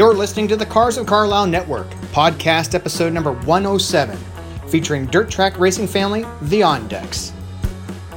You're listening to the Cars of Carlisle Network, podcast episode number 107, featuring dirt track racing family, the Ondex.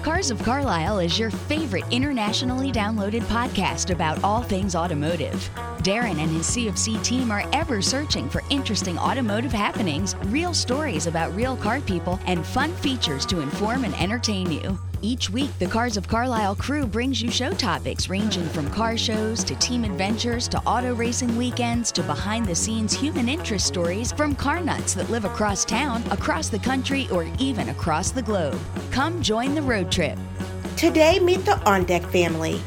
Cars of Carlisle is your favorite internationally downloaded podcast about all things automotive. Darren and his CFC team are ever searching for interesting automotive happenings, real stories about real car people, and fun features to inform and entertain you. Each week, the Cars of Carlisle crew brings you show topics ranging from car shows to team adventures to auto racing weekends to behind the scenes human interest stories from car nuts that live across town, across the country, or even across the globe. Come join the road trip. Today, meet the On Deck family.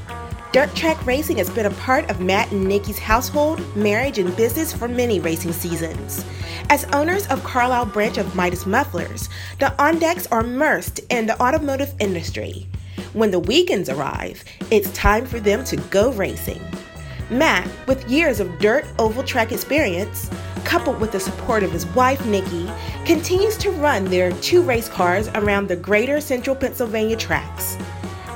Dirt track racing has been a part of Matt and Nikki's household, marriage, and business for many racing seasons. As owners of Carlisle branch of Midas Mufflers, the Ondecks are immersed in the automotive industry. When the weekends arrive, it's time for them to go racing. Matt, with years of dirt oval track experience, coupled with the support of his wife Nikki, continues to run their two race cars around the greater central Pennsylvania tracks.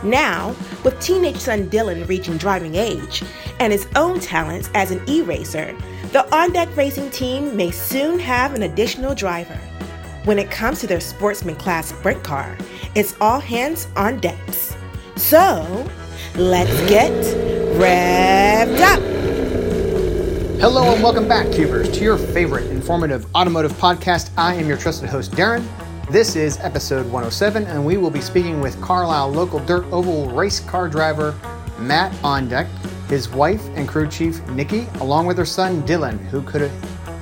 Now, with teenage son Dylan reaching driving age and his own talents as an e racer, the On Deck Racing team may soon have an additional driver. When it comes to their sportsman class sprint car, it's all hands on decks. So, let's get revved up! Hello and welcome back, Cubers, to your favorite informative automotive podcast. I am your trusted host, Darren. This is episode 107, and we will be speaking with Carlisle local dirt oval race car driver Matt Ondeck, his wife and crew chief Nikki, along with her son Dylan, who could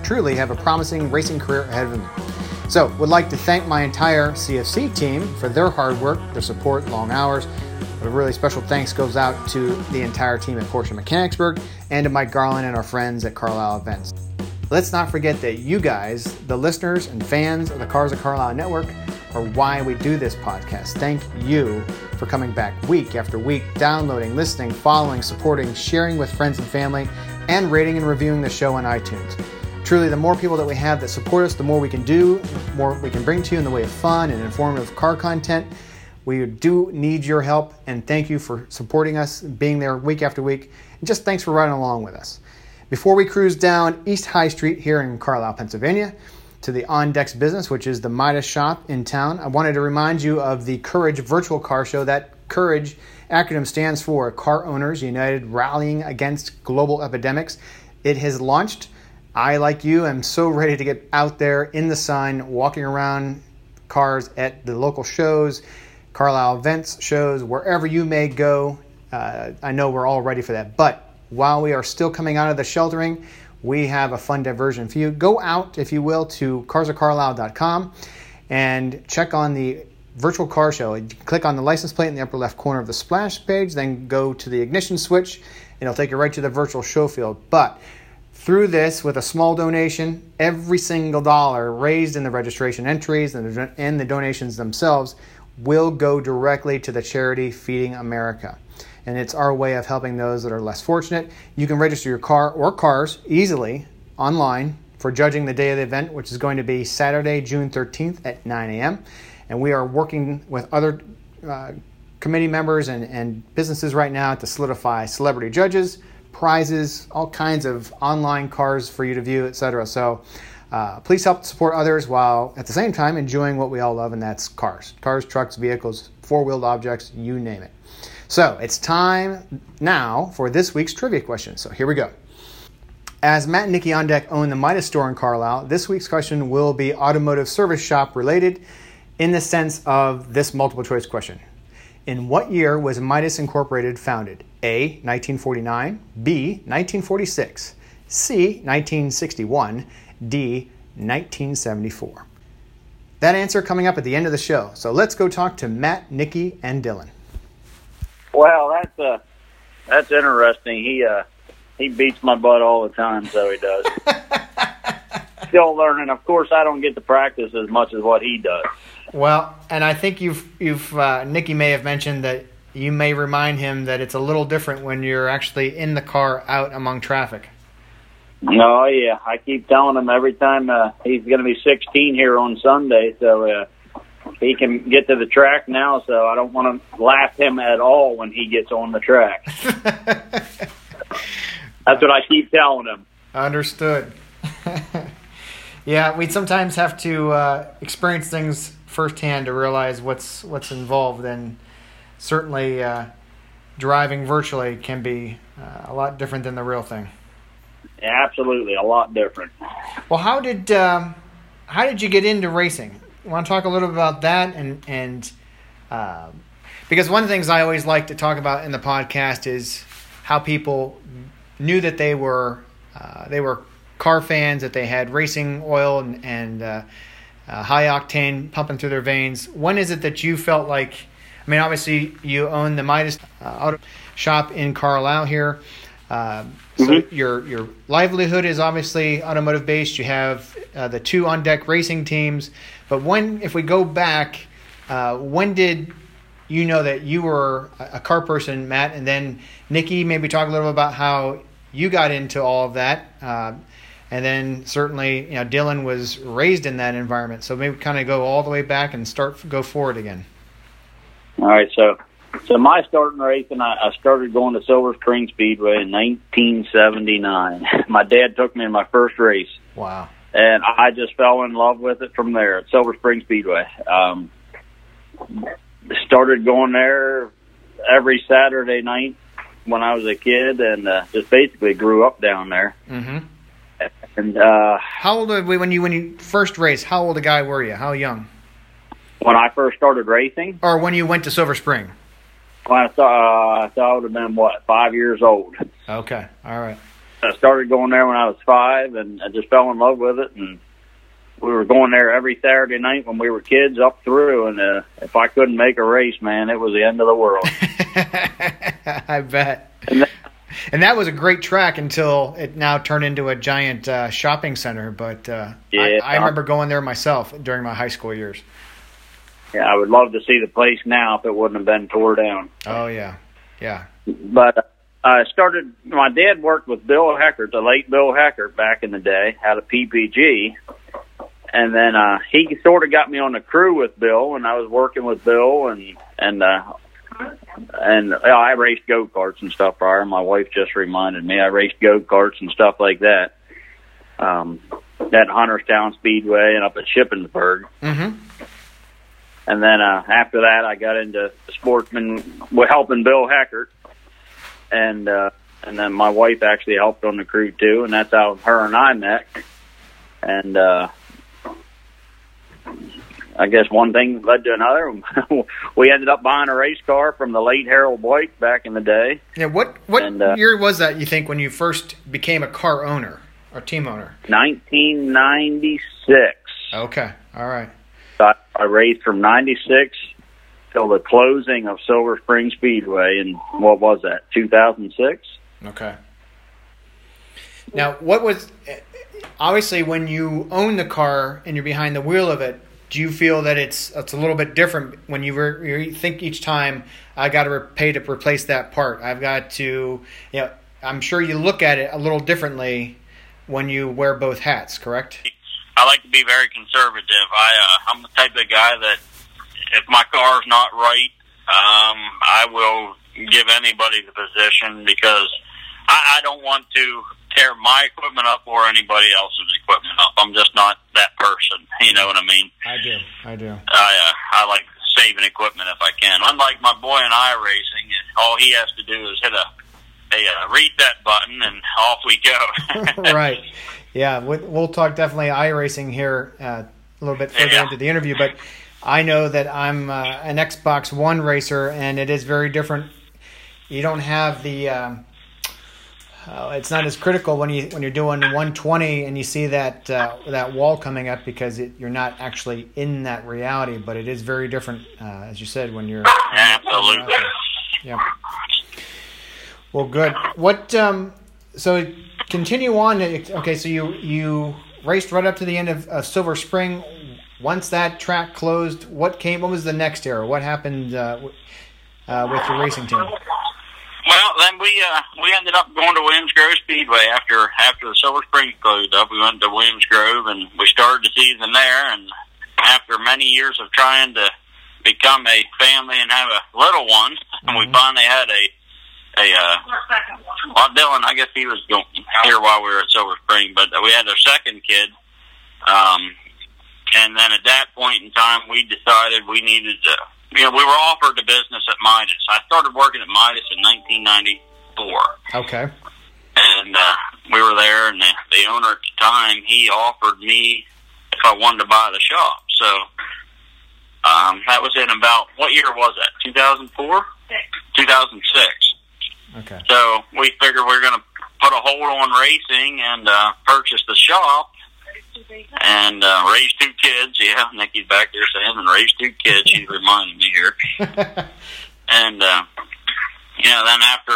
truly have a promising racing career ahead of him. So, would like to thank my entire CFC team for their hard work, their support, long hours. A really special thanks goes out to the entire team at Porsche Mechanicsburg and to Mike Garland and our friends at Carlisle Events. Let's not forget that you guys, the listeners and fans of the Cars of Carlisle Network, are why we do this podcast. Thank you for coming back week after week, downloading, listening, following, supporting, sharing with friends and family, and rating and reviewing the show on iTunes. Truly, the more people that we have that support us, the more we can do, the more we can bring to you in the way of fun and informative car content. We do need your help, and thank you for supporting us, being there week after week, and just thanks for riding along with us. Before we cruise down East High Street here in Carlisle, Pennsylvania, to the On Decks business, which is the Midas shop in town, I wanted to remind you of the Courage virtual car show. That Courage acronym stands for Car Owners United Rallying Against Global Epidemics. It has launched. I, like you, am so ready to get out there in the sun, walking around cars at the local shows, Carlisle events shows, wherever you may go. Uh, I know we're all ready for that. But while we are still coming out of the sheltering, we have a fun diversion for you. Go out, if you will, to carsofcarlisle.com and check on the virtual car show. You click on the license plate in the upper left corner of the splash page, then go to the ignition switch, and it'll take you right to the virtual show field. But through this, with a small donation, every single dollar raised in the registration entries and the donations themselves will go directly to the charity Feeding America and it's our way of helping those that are less fortunate. You can register your car or cars easily online for judging the day of the event, which is going to be Saturday, June 13th at 9 a.m. And we are working with other uh, committee members and, and businesses right now to solidify celebrity judges, prizes, all kinds of online cars for you to view, etc. So uh, please help support others while at the same time enjoying what we all love, and that's cars. Cars, trucks, vehicles, four wheeled objects, you name it. So it's time now for this week's trivia question. So here we go. As Matt and Nikki on deck own the Midas store in Carlisle, this week's question will be automotive service shop related in the sense of this multiple choice question. In what year was Midas Incorporated founded? A. 1949, B. 1946, C. 1961, D. 1974. That answer coming up at the end of the show. So let's go talk to Matt, Nikki, and Dylan. Well, that's uh, that's interesting. He uh, he beats my butt all the time, so he does. Still learning. Of course, I don't get to practice as much as what he does. Well, and I think you've you've uh, Nikki may have mentioned that you may remind him that it's a little different when you're actually in the car out among traffic. Oh yeah, I keep telling him every time uh, he's going to be 16 here on Sunday, so uh, he can get to the track now. So I don't want to laugh him at all when he gets on the track. That's what I keep telling him. Understood. yeah, we sometimes have to uh, experience things firsthand to realize what's what's involved, and certainly uh, driving virtually can be uh, a lot different than the real thing. Yeah, absolutely, a lot different. Well, how did um, how did you get into racing? Want to talk a little bit about that, and and uh, because one of the things I always like to talk about in the podcast is how people knew that they were uh, they were car fans, that they had racing oil and, and uh, uh, high octane pumping through their veins. When is it that you felt like? I mean, obviously you own the Midas uh, auto shop in Carlisle here. Uh, so mm-hmm. your your livelihood is obviously automotive based. You have uh, the two on deck racing teams. But when, if we go back, uh, when did you know that you were a car person, Matt? And then Nikki, maybe talk a little about how you got into all of that. Uh, and then certainly, you know, Dylan was raised in that environment. So maybe kind of go all the way back and start go forward again. All right, so so my starting racing, I, I started going to Silver Spring Speedway in 1979. My dad took me in my first race. Wow. And I just fell in love with it from there at Silver Spring Speedway. Um, started going there every Saturday night when I was a kid, and uh, just basically grew up down there. Mm-hmm. And uh, how old were we when you when you first raced? How old a guy were you? How young? When I first started racing, or when you went to Silver Spring? I thought uh, I thought I would have been what five years old. Okay, all right. I started going there when I was five, and I just fell in love with it. And we were going there every Saturday night when we were kids up through. And uh, if I couldn't make a race, man, it was the end of the world. I bet. And that, and that was a great track until it now turned into a giant uh, shopping center. But uh, yeah, I, I remember going there myself during my high school years yeah, I would love to see the place now if it wouldn't have been tore down. Oh yeah, yeah. But uh, I started. My dad worked with Bill Heckert, the late Bill Heckert, back in the day, out of PPG, and then uh, he sort of got me on the crew with Bill, and I was working with Bill, and and uh, and uh, I raced go karts and stuff prior. My wife just reminded me I raced go karts and stuff like that. Um, at Hunterstown Speedway and up at Shippensburg. Mm-hmm and then uh, after that, I got into sportsman, helping Bill Heckert, and uh, and then my wife actually helped on the crew too, and that's how her and I met. And uh, I guess one thing led to another. we ended up buying a race car from the late Harold Boyd back in the day. Yeah, what what and, uh, year was that? You think when you first became a car owner or team owner? 1996. Okay, all right. I, I raced from '96 till the closing of Silver Spring Speedway in what was that 2006? Okay. Now, what was obviously when you own the car and you're behind the wheel of it? Do you feel that it's it's a little bit different when you, re, you think each time I got to pay to replace that part? I've got to, you know, I'm sure you look at it a little differently when you wear both hats. Correct? I like to be very conservative. I uh, I'm the type of guy that if my car's not right, um, I will give anybody the position because I, I don't want to tear my equipment up or anybody else's equipment up. I'm just not that person. You know what I mean? I do. I do. I uh, I like saving equipment if I can. Unlike my boy and I racing, all he has to do is hit a a uh, read that button and off we go. right. Yeah, we'll talk definitely iRacing here uh, a little bit further yeah. into the interview, but I know that I'm uh, an Xbox One racer, and it is very different. You don't have the. Um, uh, it's not as critical when you when you're doing 120 and you see that uh, that wall coming up because it, you're not actually in that reality. But it is very different, uh, as you said, when you're absolutely. Yeah. Well, good. What? Um, so continue on. Okay, so you you raced right up to the end of uh, Silver Spring. Once that track closed, what came? What was the next era? What happened uh, uh, with your racing team? Well, then we uh, we ended up going to Williams Grove Speedway after after the Silver Spring closed up. We went to Williams Grove and we started the season there. And after many years of trying to become a family and have a little one, mm-hmm. and we finally had a a uh, well, Dylan. I guess he was going here while we were at Silver Spring, but we had our second kid. Um, and then at that point in time, we decided we needed to you know, we were offered the business at Midas. I started working at Midas in 1994. Okay. And uh, we were there, and the, the owner at the time he offered me if I wanted to buy the shop. So um, that was in about what year was that? 2004. 2006. Okay. So we figured we were going to put a hold on racing and uh, purchase the shop and uh, raised two kids. Yeah, Nikki's back there saying, and raised two kids. She's reminding me here. and uh, you know, then after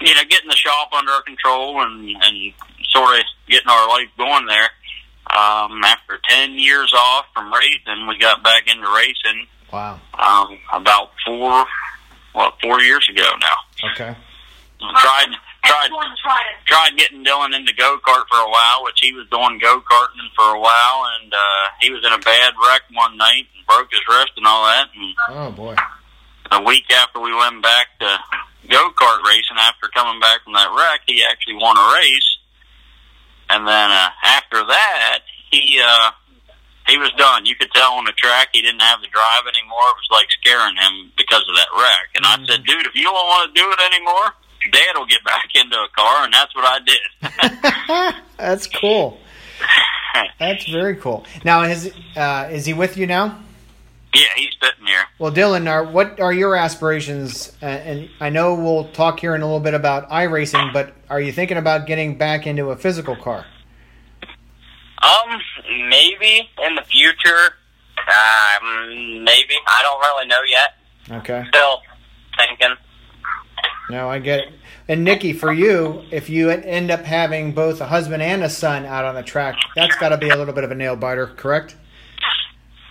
you know getting the shop under control and and sort of getting our life going there. Um, after ten years off from racing, we got back into racing. Wow. Um, about four, well, four years ago now. Okay. Tried tried tried getting Dylan into go kart for a while, which he was doing go karting for a while, and uh, he was in a bad wreck one night and broke his wrist and all that. And oh boy! A week after we went back to go kart racing, after coming back from that wreck, he actually won a race. And then uh, after that, he uh, he was done. You could tell on the track he didn't have the drive anymore. It was like scaring him because of that wreck. And mm-hmm. I said, dude, if you don't want to do it anymore, Dad will get back into a car, and that's what I did. that's cool. That's very cool. Now, is uh, is he with you now? Yeah, he's sitting here. Well, Dylan, are, what are your aspirations? Uh, and I know we'll talk here in a little bit about iRacing, but are you thinking about getting back into a physical car? Um, maybe in the future. Um, maybe I don't really know yet. Okay. Still thinking. No, I get it. And Nikki, for you, if you end up having both a husband and a son out on the track, that's got to be a little bit of a nail biter, correct?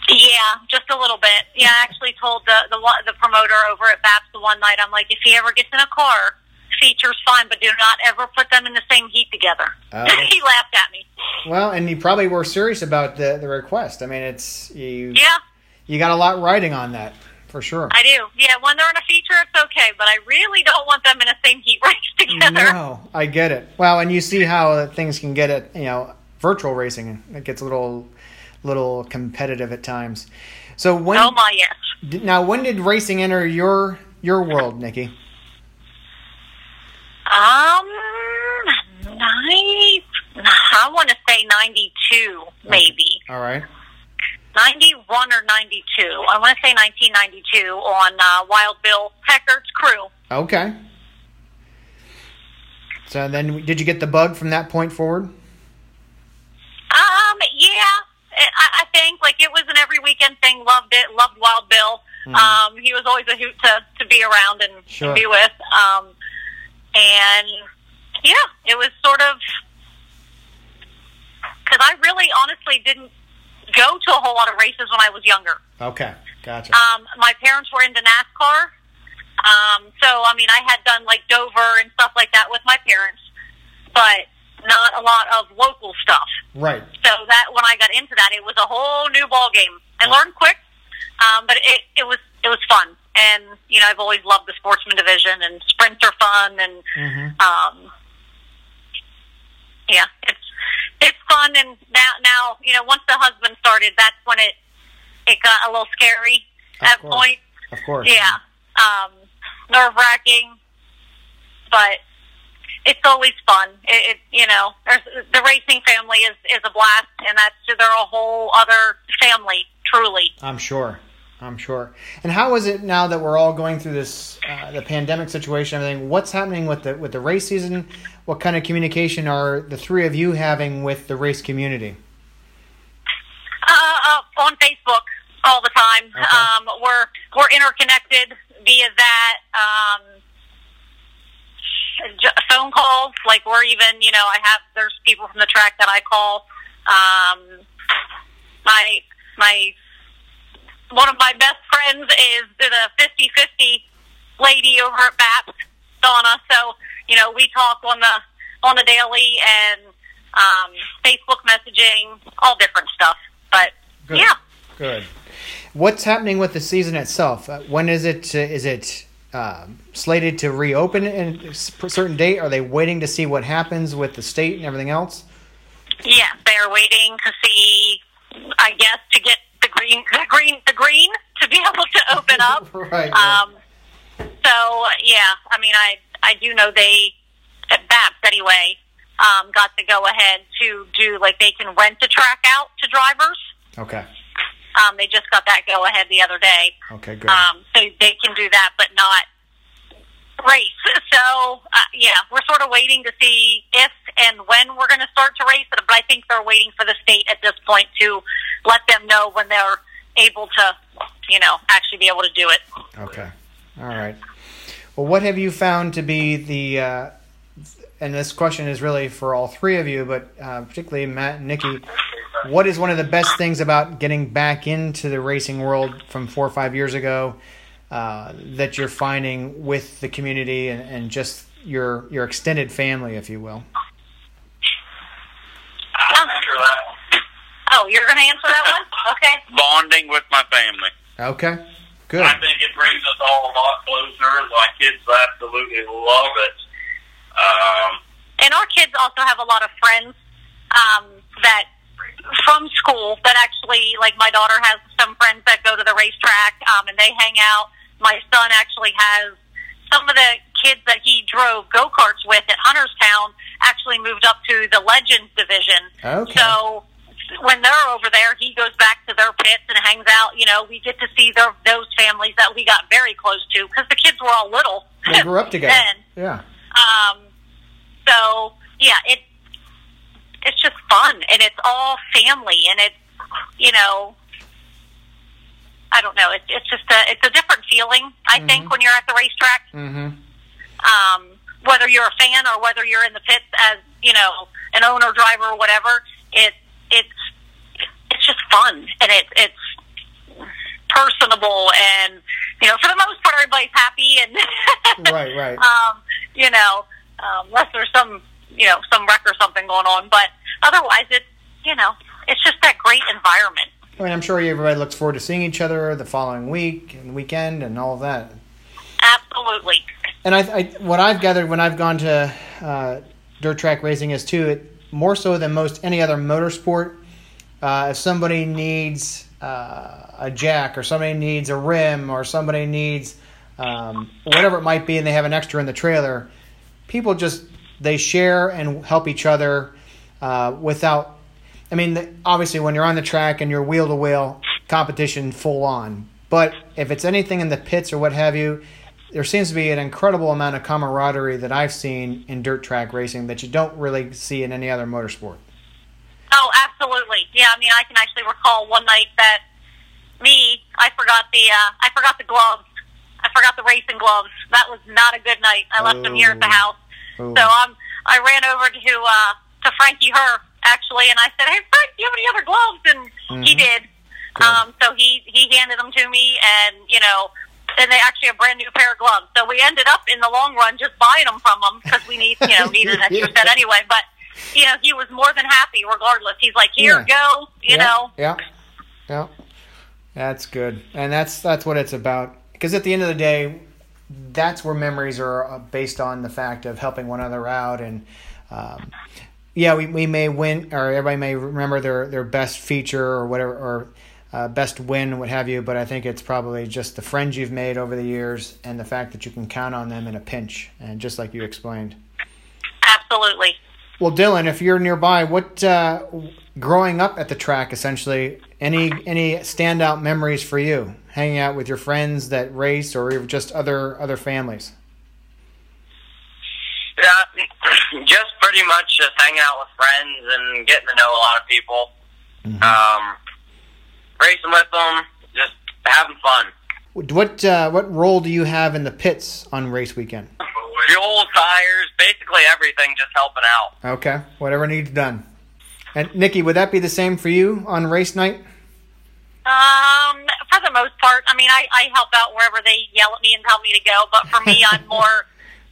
Yeah, just a little bit. Yeah, I actually told the the the promoter over at BAPS the one night, I'm like, if he ever gets in a car, features fine, but do not ever put them in the same heat together. Uh, he laughed at me. Well, and you probably were serious about the the request. I mean, it's you. Yeah. You got a lot riding on that for sure. I do. Yeah, when they're in a feature, it's okay, but I really don't want them in a same heat race together. No, I get it. Well, and you see how things can get it. You know, virtual racing it gets a little, little competitive at times. So when? Oh my yes. Now, when did racing enter your your world, Nikki? Um, nine. I want to say ninety-two, maybe. Okay. All right. 91 or 92. I want to say 1992 on uh, Wild Bill Heckert's crew. Okay. So then, did you get the bug from that point forward? Um, yeah. I, I think like it was an every weekend thing. Loved it. Loved Wild Bill. Mm-hmm. Um, he was always a hoot to to be around and sure. be with. Um, and yeah, it was sort of because I really honestly didn't go to a whole lot of races when I was younger. Okay, gotcha. Um, my parents were into NASCAR. Um, so, I mean, I had done like Dover and stuff like that with my parents, but not a lot of local stuff. Right. So that when I got into that, it was a whole new ball game. I oh. learned quick, um, but it, it was it was fun. And you know, I've always loved the sportsman division, and sprints are fun, and mm-hmm. um, yeah, it's it's fun. And now, now you know, once the husband started, that's when it it got a little scary of at course. point. Of course, yeah, um, nerve wracking, but it's always fun. It, it you know, the racing family is is a blast, and that's they're a whole other family, truly. I'm sure. I'm sure. And how is it now that we're all going through this uh, the pandemic situation? Everything. What's happening with the with the race season? What kind of communication are the three of you having with the race community? Uh, uh, on Facebook all the time. Okay. Um, we're we're interconnected via that. Um, phone calls, like we're even, you know, I have there's people from the track that I call. Um, my my one of my best friends is the 50-50 lady over at BAPS. Donna. So you know, we talk on the on the daily and um, Facebook messaging, all different stuff. But Good. yeah, Good. What's happening with the season itself? Uh, when is it? Uh, is it um, slated to reopen in a certain date? Are they waiting to see what happens with the state and everything else? yeah, they're waiting to see. I guess to get the green, the green, the green to be able to open up. right. Um, so yeah, I mean, I I do know they at BAPS anyway um, got to go ahead to do like they can rent a track out to drivers. okay. Um, they just got that go ahead the other day, Okay. Good. um, so they can do that, but not race. So uh, yeah, we're sort of waiting to see if and when we're going to start to race. But I think they're waiting for the state at this point to let them know when they're able to, you know, actually be able to do it. Okay. All right. Well, what have you found to be the, uh, and this question is really for all three of you, but uh, particularly Matt and Nikki, what is one of the best things about getting back into the racing world from four or five years ago uh, that you're finding with the community and, and just your your extended family, if you will? Oh, you're going to answer that one? Okay. Bonding with my family. Okay. Good. I think it brings us all a lot closer. My kids absolutely love it. Um, And our kids also have a lot of friends um, that from school that actually, like my daughter has some friends that go to the racetrack um, and they hang out. My son actually has some of the kids that he drove go karts with at Hunterstown actually moved up to the Legends division. Okay. So when they're over there, he goes back to their pits and hangs out. You know, we get to see their, those families that we got very close to because the kids were all little. They grew up together. then. Yeah. Um, so yeah, it it's just fun and it's all family and it's you know I don't know it's it's just a it's a different feeling I think when you're at the racetrack Mm-hmm. um, whether you're a fan or whether you're in the pits as you know an owner driver or whatever it it's it's just fun and it it's personable and you know for the most part everybody's happy and Right. Right. um, you know, um, unless there's some, you know, some wreck or something going on. But otherwise, it's, you know, it's just that great environment. I mean, I'm sure everybody looks forward to seeing each other the following week and weekend and all of that. Absolutely. And I, I what I've gathered when I've gone to uh, dirt track racing is too, it more so than most any other motorsport. Uh, if somebody needs uh, a jack, or somebody needs a rim, or somebody needs um, whatever it might be, and they have an extra in the trailer, people just they share and help each other uh, without. I mean, obviously, when you're on the track and you're wheel to wheel competition full on, but if it's anything in the pits or what have you, there seems to be an incredible amount of camaraderie that I've seen in dirt track racing that you don't really see in any other motorsport. Oh, absolutely. Yeah, I mean, I can actually recall one night that me, I forgot the, uh, I forgot the gloves. I forgot the racing gloves. That was not a good night. I left them here at the Oh. house. Oh. So um, I ran over to uh, to Frankie Her actually, and I said, "Hey, Frank, do you have any other gloves?" And he Mhm. did. Good. Um, so he he handed them to me, and you know, and they actually a brand new pair of gloves. So we ended up in the long run just buying them from them because we need you know needed an extra set anyway. But you know, he was more than happy regardless. He's like, "Here, Yeah. go," you yeah, know. Yeah. Yeah. That's good. And that's that's what it's about. Because at the end of the day, that's where memories are uh, based on the fact of helping one another out and um, yeah, we, we may win or everybody may remember their, their best feature or whatever or uh, best win, what have you, but I think it's probably just the friends you've made over the years and the fact that you can count on them in a pinch and just like you explained. Absolutely. Well, Dylan, if you're nearby, what uh, growing up at the track, essentially, any any standout memories for you, hanging out with your friends that race, or just other other families? Yeah, just pretty much just hanging out with friends and getting to know a lot of people. Mm-hmm. Um, racing with them, just having fun. What uh, what role do you have in the pits on race weekend? Fuel, tires, basically everything, just helping out. Okay, whatever needs done. And Nikki, would that be the same for you on race night? Um, for the most part, I mean, I, I help out wherever they yell at me and tell me to go. But for me, I'm more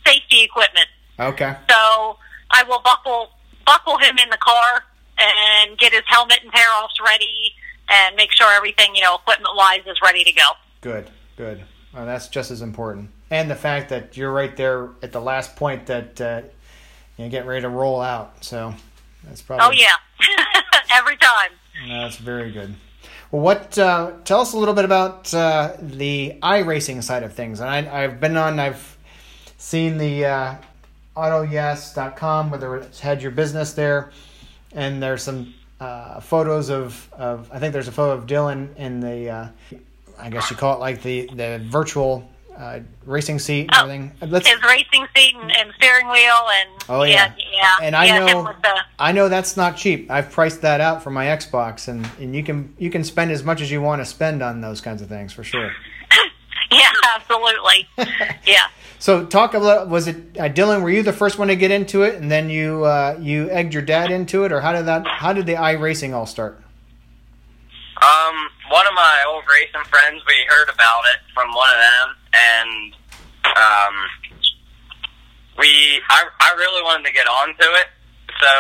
safety equipment. Okay. So I will buckle buckle him in the car and get his helmet and tear offs ready and make sure everything, you know, equipment wise is ready to go. Good. Good. Oh, that's just as important. And the fact that you're right there at the last point that uh, you get ready to roll out. So that's probably. Oh yeah, every time. That's very good. Well, what? Uh, tell us a little bit about uh, the iRacing side of things. And I, I've been on. I've seen the uh, AutoYes.com where it's had your business there, and there's some uh, photos of, of. I think there's a photo of Dylan in the. Uh, I guess you call it like the the virtual uh, racing seat and Oh, everything. Let's, His racing seat and, and steering wheel and Oh, yeah. yeah, And I yeah, know- the, I know that's not cheap. I've priced that out for my Xbox, and, and you can you can spend as much as you want to spend on those kinds of things for sure. yeah, absolutely, yeah. So talk about. Was it uh, Dylan? Were you the first one to get into it, and then you uh, you egged your dad into it, or how did that? How did the iRacing all start? Um, one of my old racing friends, we heard about it from one of them, and um, we I I really wanted to get onto it, so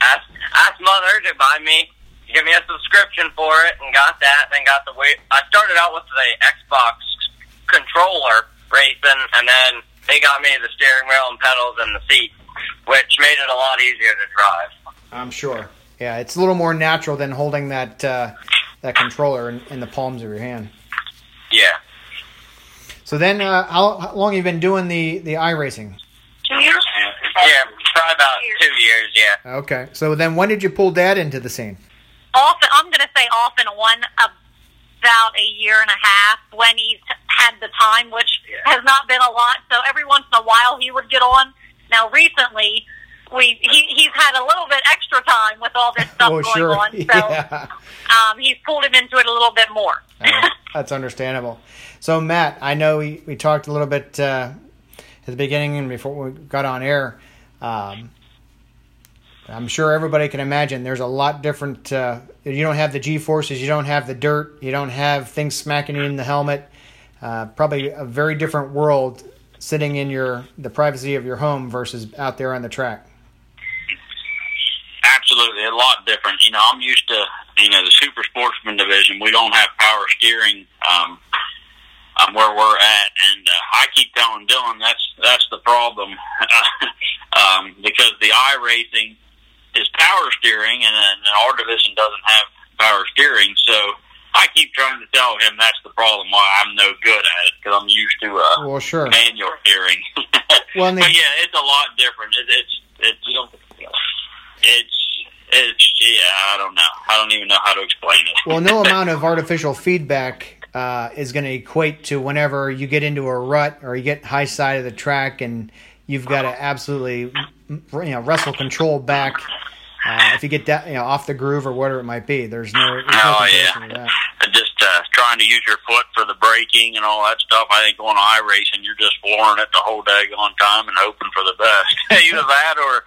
asked asked mother to buy me give me a subscription for it, and got that. Then got the way I started out with the Xbox controller racing, and then they got me the steering wheel and pedals and the seat, which made it a lot easier to drive. I'm sure. Yeah, it's a little more natural than holding that uh, that controller in, in the palms of your hand. Yeah. So then, uh, how, how long have you been doing the the iRacing? Two years. Yeah, probably about two years. Yeah. Okay. So then, when did you pull dad into the scene? Off, I'm going to say off and on about a year and a half when he's had the time, which has not been a lot. So every once in a while he would get on. Now recently, we he, he's had a little bit extra time with all this stuff oh, going sure. on. So yeah. um, he's pulled him into it a little bit more. Uh, that's understandable. So, Matt, I know we, we talked a little bit uh, at the beginning and before we got on air. Um, I'm sure everybody can imagine there's a lot different. Uh, you don't have the G forces, you don't have the dirt, you don't have things smacking you in the helmet. Uh, probably a very different world sitting in your the privacy of your home versus out there on the track. Absolutely, a lot different. You know, I'm used to you know the super sportsman division. We don't have power steering um, um, where we're at, and uh, I keep telling Dylan that's that's the problem um, because the iRacing is power steering, and, and our division doesn't have power steering. So I keep trying to tell him that's the problem. Why I'm no good at it because I'm used to uh, Well, sure. manual steering. Well, but yeah, it's a lot different. It, it's it's it's it's yeah. I don't know. I don't even know how to explain it. Well, no amount of artificial feedback uh, is going to equate to whenever you get into a rut or you get high side of the track and you've got to absolutely you know wrestle control back. Uh, if you get that you know off the groove or whatever it might be, there's no, there's no Oh comparison yeah. Just uh, trying to use your foot for the braking and all that stuff. I think going iRacing, you're just flooring it the whole daggone time and hoping for the best. either that or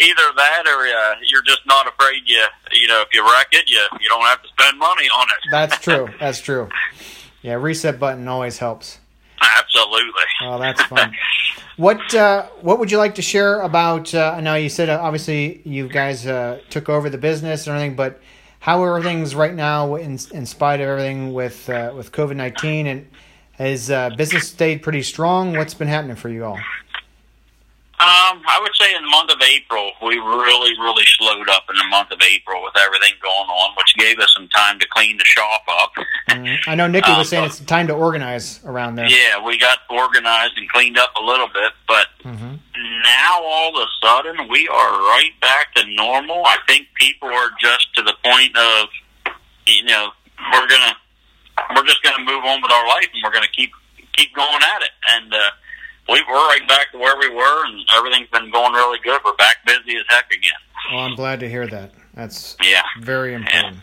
either that or uh, you're just not afraid. You you know if you wreck it, you you don't have to spend money on it. That's true. That's true. Yeah, reset button always helps. Absolutely. Oh, that's fun. What uh, what would you like to share about? Uh, I know you said uh, obviously you guys uh, took over the business and everything, but how are things right now in, in spite of everything with uh, with COVID nineteen and has uh, business stayed pretty strong? What's been happening for you all? Um, I would say in the month of April, we really, really slowed up in the month of April with everything going on, which gave us some time to clean the shop up. Mm, I know Nikki was Um, saying it's time to organize around there. Yeah, we got organized and cleaned up a little bit, but hmm now all of a sudden we are right back to normal. I think people are just to the point of, you know, we're gonna, we're just gonna move on with our life and we're gonna keep keep going at it. And uh, we we're right back to where we were, and everything's been going really good. We're back busy as heck again. Well, I'm glad to hear that. That's Yeah, very important.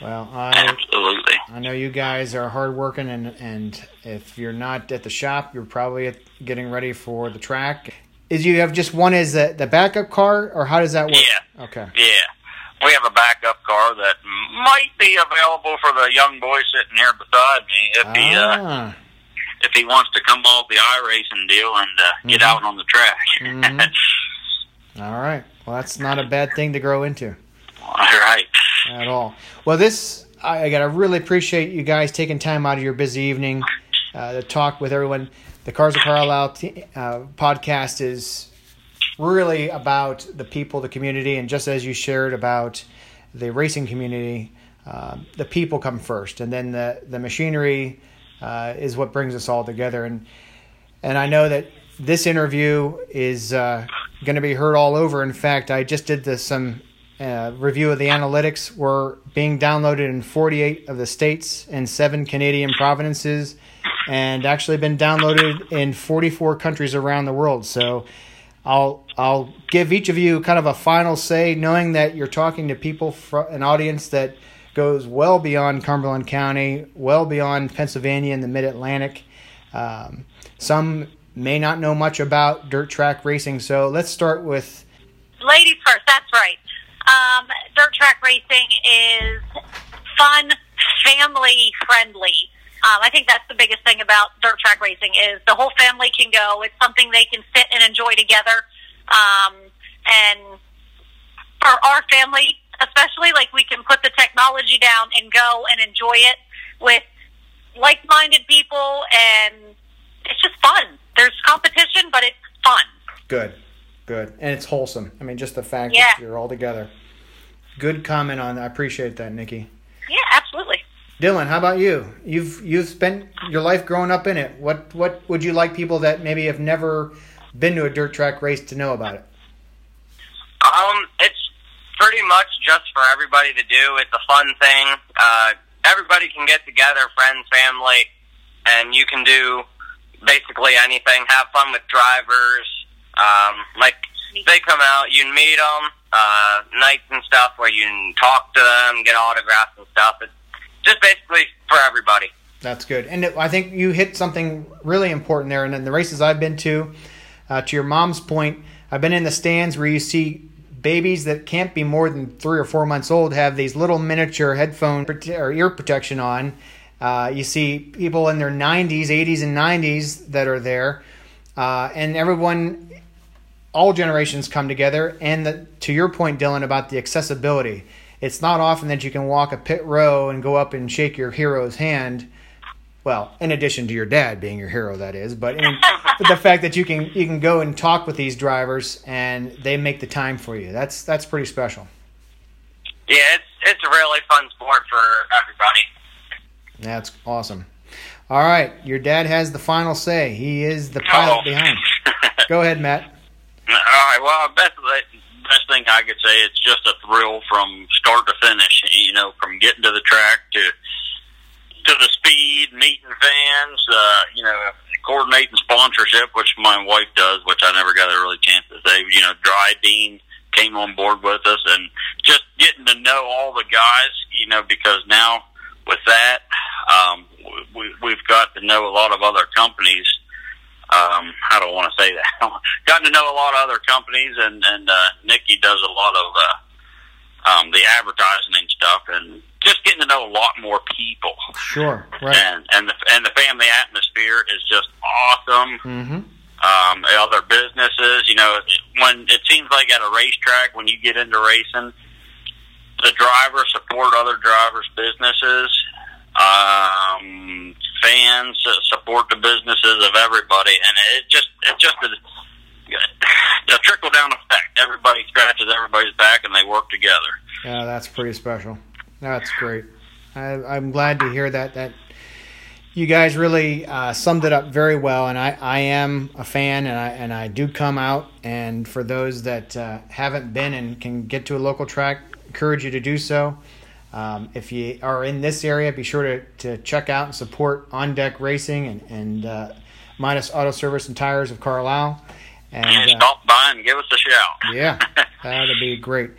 Well, I absolutely. I know you guys are hardworking, and and if you're not at the shop, you're probably at, getting ready for the track. Is you have just one as the, the backup car, or how does that work? Yeah. Okay. Yeah. We have a backup car that might be available for the young boy sitting here beside me if he uh, Ah, if he wants to come off the iRacing deal and uh, get out on the track. Mhm. All right. Well, that's not a bad thing to grow into All right. at all. Well, this I, I gotta really appreciate you guys taking time out of your busy evening uh, to talk with everyone. The Cars of Carlisle t- uh, podcast is really about the people, the community, and just as you shared about the racing community, uh, the people come first, and then the the machinery uh, is what brings us all together. And and I know that this interview is uh, going to be heard all over. In fact, I just did this some uh, review of the analytics. We're being downloaded in 48 of the states and seven Canadian provinces, and actually been downloaded in 44 countries around the world. So. I'll I'll give each of you kind of a final say, knowing that you're talking to people, fr an audience that goes well beyond Cumberland County, well beyond Pennsylvania and the Mid Atlantic. Um, some may not know much about dirt track racing, so let's start with Ladies first, that's right. Um, dirt track racing is fun, family friendly. Um, I think that's the biggest thing about dirt track racing is the whole family can go. It's something they can sit and enjoy together. Um, and for our family, especially, like we can put the technology down and go and enjoy it with like-minded people, and it's just fun. There's competition, but it's fun. good, good, and it's wholesome. I mean, just the fact Yeah. that you're all together. Good comment on. that. I appreciate that, Nikki. Yeah, absolutely. Dylan, how about you? You've you've spent your life growing up in it. What what would you like people that maybe have never been to a dirt track race to know about it? Um, it's pretty much just for everybody to do. It's a fun thing. Uh, everybody can get together, friends, family, and you can do basically anything. Have fun with drivers. Um, like they come out, you meet them. Uh, nights and stuff where you can talk to them, get autographs and stuff. It's just basically for everybody. That's good. And I think you hit something really important there. And in the races I've been to, uh, to your mom's point, I've been in the stands where you see babies that can't be more than three or four months old have these little miniature headphone or ear protection on. Uh, you see people in their 90s, 80s, and 90s that are there. Uh, and everyone all generations come together. And the, to your point, Dylan, about the accessibility, it's not often that you can walk a pit row and go up and shake your hero's hand. Well, in addition to your dad being your hero, that is, but, in, but the fact that you can you can go and talk with these drivers and they make the time for you that's that's pretty special. Yeah, it's it's a really fun sport for everybody. That's awesome. All right, your dad has the final say. He is the pilot Oh. behind. Go ahead, Matt. All right. Well, best best thing I could say, it's just a thrill from start to finish. You know, from getting to the track to to the speed, meeting fans. Uh, you know, coordinating sponsorship, which my wife does, which I never got a really chance to say. You know, Dry Dean came on board with us, and just getting to know all the guys. You know, because now with that, um, we, we've got to know a lot of other companies um, I don't want to say that. Gotten to know a lot of other companies, and and uh, Nikki does a lot of uh, um, the advertising and stuff, and just getting to know a lot more people. Sure. Right. And and the and the family atmosphere is just awesome. Mm-hmm. Um, other businesses, you know, when it seems like at a racetrack, when you get into racing, the drivers support other drivers' businesses. Um, fans support the businesses of everybody, and it just it just a, a trickle down effect. Everybody scratches everybody's back, and they work together. Yeah, that's pretty special. That's great. I, I'm glad to hear that. That you guys really uh, summed it up very well, and I, I am a fan, and I and I do come out. And for those that uh, haven't been and can get to a local track, encourage you to do so. Um, if you are in this area, be sure to, to check out and support On Deck Racing and, and uh, Midas Auto Service and Tires of Carlisle. And And uh, stop by and give us a shout. yeah, that'd be great.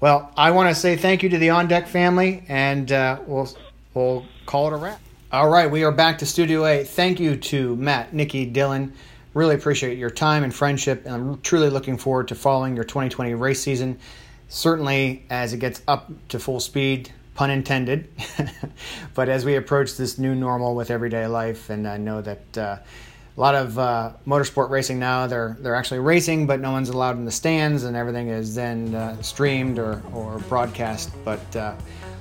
Well, I want to say thank you to the On Deck family, and uh, we'll we'll call it a wrap. All right, we are back to Studio A. Thank you to Matt, Nikki, Dylan. Really appreciate your time and friendship, and I'm truly looking forward to following your 2020 race season. Certainly, as it gets up to full speed, pun intended. but as we approach this new normal with everyday life, and I know that uh, a lot of uh, motorsport racing now, they're they're actually racing, but no one's allowed in the stands, and everything is then uh, streamed or, or broadcast. But uh,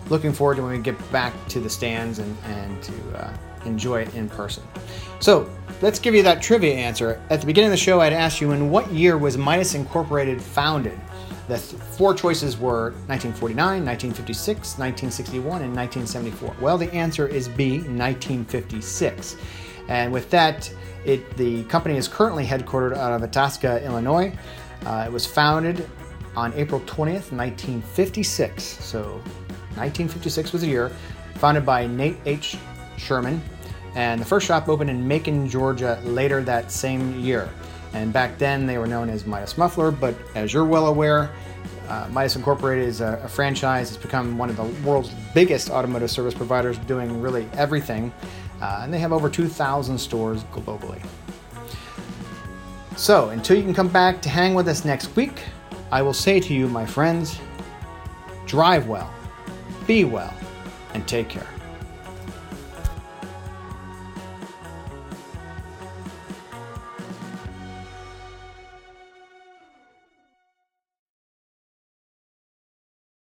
looking forward to when we get back to the stands and, and to uh, enjoy it in person. So let's give you that trivia answer. At the beginning of the show, I'd asked you in what year was Midas Incorporated founded? The th- four choices were 1949, 1956, 1961, and 1974. Well, the answer is B, 1956. And with that, it, the company is currently headquartered out of Itasca, Illinois. Uh, it was founded on April 20th, 1956. So 1956 was the year. Founded by Nate H. Sherman. And the first shop opened in Macon, Georgia later that same year. And back then they were known as Midas Muffler, but as you're well aware, uh, Midas Incorporated is a, a, franchise. It's become one of the world's biggest automotive service providers, doing really everything. Uh, and they have over 2,000 stores globally. So, until you can come back to hang with us next week, I will say to you, my friends, drive well, be well, and take care.